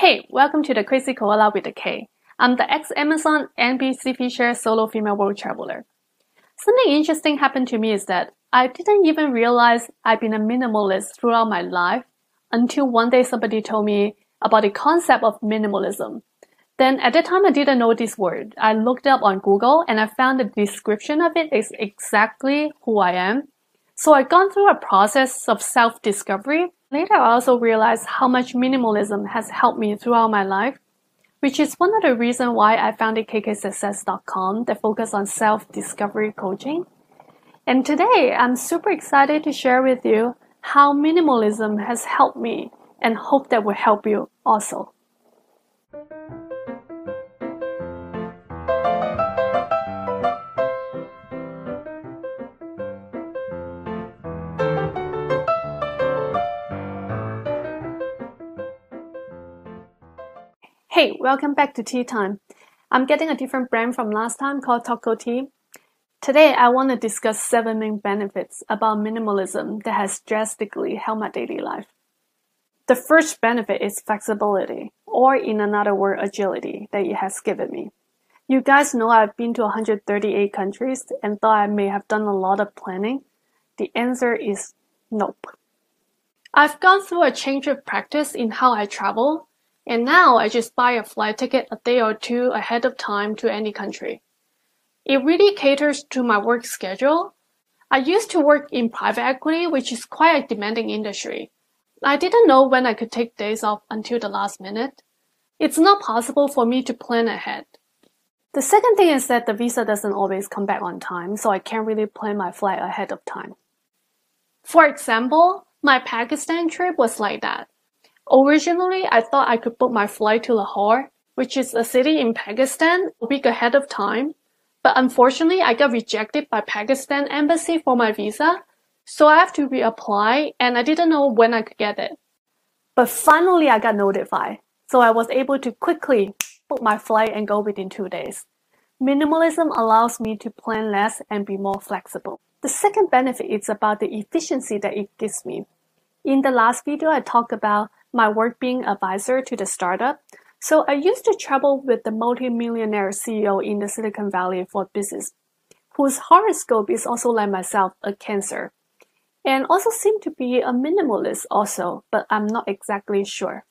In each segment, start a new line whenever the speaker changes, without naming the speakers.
Hey, welcome to the Krazy Koala with a K. I'm the ex-Amazon NBC feature solo female world traveler. Something interesting happened to me is that I didn't even realize I've been a minimalist throughout my life until one day somebody told me about the concept of minimalism. Then at the time I didn't know this word. I looked up on Google and I found the description of it is exactly who I am. So I've gone through a process of self-discovery. Later I also realized how much minimalism has helped me throughout my life, which is one of the reasons why I founded kksuccess.com that focus on self-discovery coaching. And today I'm super excited to share with you how minimalism has helped me and hope that will help you also. Hey, welcome back to Tea Time. I'm getting a different brand from last time called Taco Tea. Today, I want to discuss seven main benefits about minimalism that has drastically helped my daily life. The first benefit is flexibility, or in another word, agility, that it has given me. You guys know I've been to 138 countries and thought I may have done a lot of planning. The answer is nope. I've gone through a change of practice in how I travel and now I just buy a flight ticket a day or two ahead of time to any country. It really caters to my work schedule. I used to work in private equity, which is quite a demanding industry. I didn't know when I could take days off until the last minute. It's not possible for me to plan ahead. The second thing is that the visa doesn't always come back on time, so I can't really plan my flight ahead of time. For example, my Pakistan trip was like that. Originally, I thought I could book my flight to Lahore, which is a city in Pakistan, a week ahead of time. But unfortunately, I got rejected by Pakistan embassy for my visa, so I have to reapply and I didn't know when I could get it. But finally, I got notified, so I was able to quickly book my flight and go within two days. Minimalism allows me to plan less and be more flexible. The second benefit is about the efficiency that it gives me. In the last video, I talked about my work being advisor to the startup. So I used to travel with the multimillionaire CEO in the Silicon Valley for business, whose horoscope is also like myself, a Cancer, and also seemed to be a minimalist also, but I'm not exactly sure.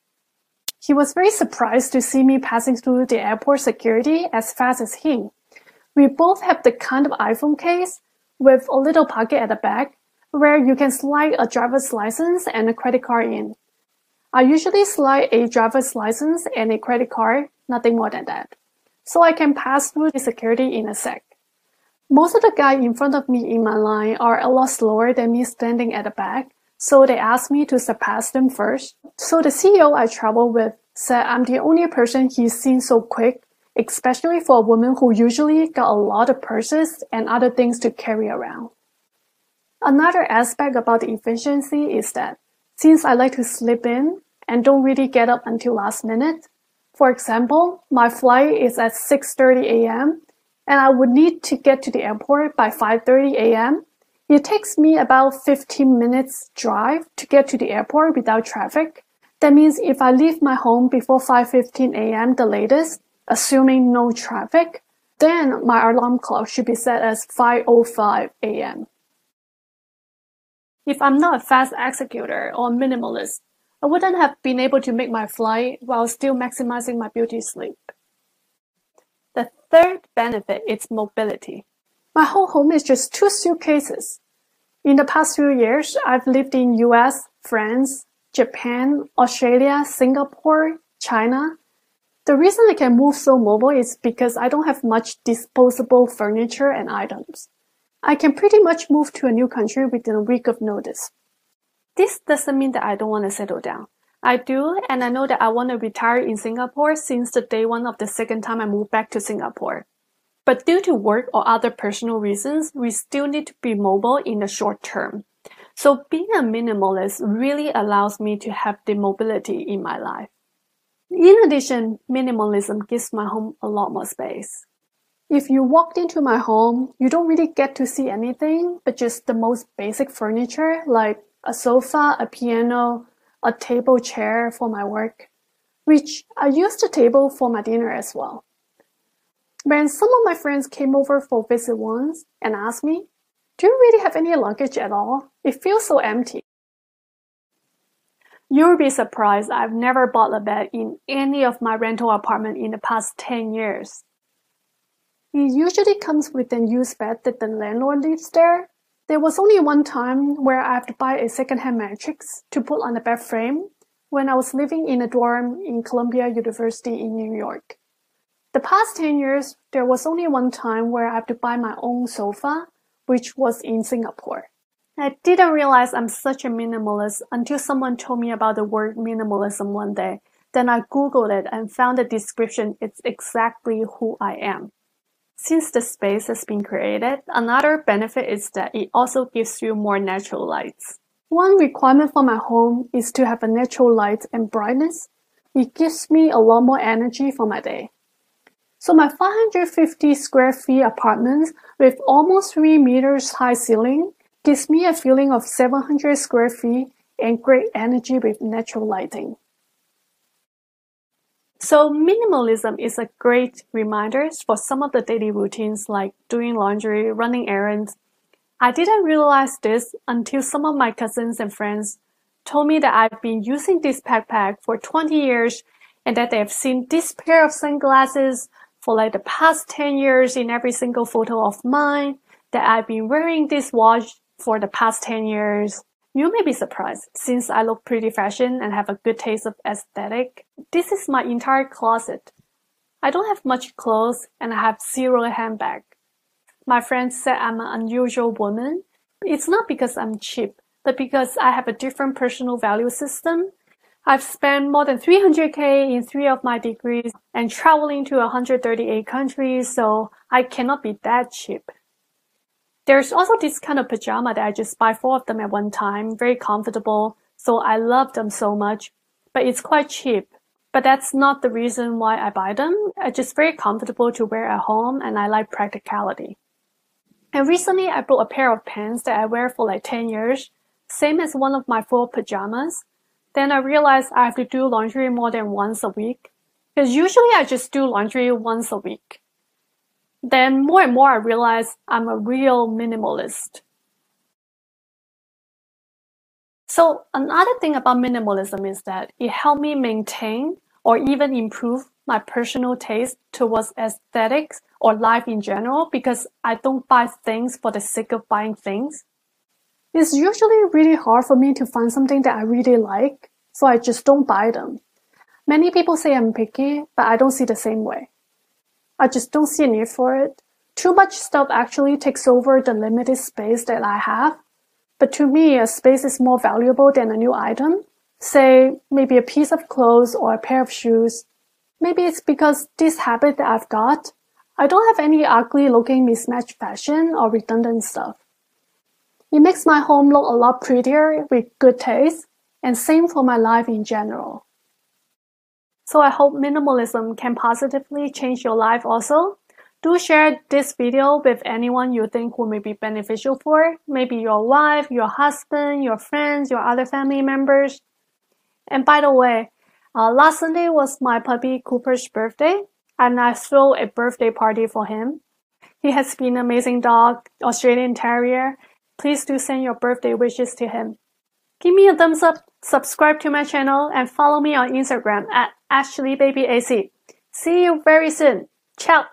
He was very surprised to see me passing through the airport security as fast as him. We both have the kind of iPhone case with a little pocket at the back where you can slide a driver's license and a credit card in. I usually slide a driver's license and a credit card, nothing more than that. So I can pass through the security in a sec. Most of the guys in front of me in my line are a lot slower than me standing at the back, so they asked me to surpass them first. So the CEO I travel with said I'm the only person he's seen so quick, especially for a woman who usually got a lot of purses and other things to carry around. Another aspect about the efficiency is that since I like to sleep in, and don't really get up until last minute. For example, my flight is at 6.30 a.m. and I would need to get to the airport by 5.30 a.m. It takes me about 15 minutes drive to get to the airport without traffic. That means if I leave my home before 5.15 a.m. the latest, assuming no traffic, then my alarm clock should be set as 5.05 a.m. If I'm not a fast executor or minimalist, I wouldn't have been able to make my flight while still maximizing my beauty sleep. The third benefit is mobility. My whole home is just two suitcases. In the past few years, I've lived in US, France, Japan, Australia, Singapore, China. The reason I can move so mobile is because I don't have much disposable furniture and items. I can pretty much move to a new country within a week of notice. This doesn't mean that I don't want to settle down. I do, and I know that I want to retire in Singapore since the day one of the second time I moved back to Singapore. But due to work or other personal reasons, we still need to be mobile in the short term. So being a minimalist really allows me to have the mobility in my life. In addition, minimalism gives my home a lot more space. If you walked into my home, you don't really get to see anything but just the most basic furniture like a sofa, a piano, a table chair for my work. which I used the table for my dinner as well. When some of my friends came over for visit once and asked me, Do you really have any luggage at all? It feels so empty. You'll be surprised I've never bought a bed in any of my rental apartment in the past 10 years. It usually comes with a used bed that the landlord leaves there. There was only one time where I had to buy a second-hand mattress to put on the bed frame when I was living in a dorm in Columbia University in New York. The past 10 years, there was only one time where I had to buy my own sofa, which was in Singapore. I didn't realize I'm such a minimalist until someone told me about the word minimalism one day. Then I googled it and found the description it's exactly who I am. Since the space has been created, another benefit is that it also gives you more natural lights. One requirement for my home is to have a natural light and brightness. It gives me a lot more energy for my day. So my 550 square feet apartment with almost 3 meters high ceiling gives me a feeling of 700 square feet and great energy with natural lighting. So minimalism is a great reminder for some of the daily routines like doing laundry, running errands. I didn't realize this until some of my cousins and friends told me that I've been using this backpack for 20 years and that they have seen this pair of sunglasses for like the past 10 years in every single photo of mine, that I've been wearing this watch for the past 10 years. You may be surprised, since I look pretty fashion and have a good taste of aesthetic. This is my entire closet. I don't have much clothes and I have zero handbag. My friends said I'm an unusual woman. It's not because I'm cheap, but because I have a different personal value system. I've spent more than 300k in three of my degrees and traveling to 138 countries, so I cannot be that cheap. There's also this kind of pajama that I just buy four of them at one time, very comfortable. So I love them so much, but it's quite cheap. But that's not the reason why I buy them. It's just very comfortable to wear at home and I like practicality. And recently I bought a pair of pants that I wear for like 10 years, same as one of my full pajamas. Then I realized I have to do laundry more than once a week. Because usually I just do laundry once a week. Then more and more I realize I'm a real minimalist. So another thing about minimalism is that it helped me maintain or even improve my personal taste towards aesthetics or life in general because I don't buy things for the sake of buying things. It's usually really hard for me to find something that I really like, so I just don't buy them. Many people say I'm picky, but I don't see the same way. I just don't see a need for it. Too much stuff actually takes over the limited space that I have. But to me, a space is more valuable than a new item. Say, maybe a piece of clothes or a pair of shoes. Maybe it's because this habit that I've got, I don't have any ugly looking mismatched fashion or redundant stuff. It makes my home look a lot prettier with good taste, and same for my life in general. So I hope minimalism can positively change your life also. Do share this video with anyone you think who may be beneficial for, maybe your wife, your husband, your friends, your other family members. And by the way, uh, last Sunday was my puppy Cooper's birthday, and I threw a birthday party for him. He has been an amazing dog, Australian Terrier. Please do send your birthday wishes to him. Give me a thumbs up, subscribe to my channel, and follow me on Instagram at AshleyBabyAC. See you very soon. Ciao!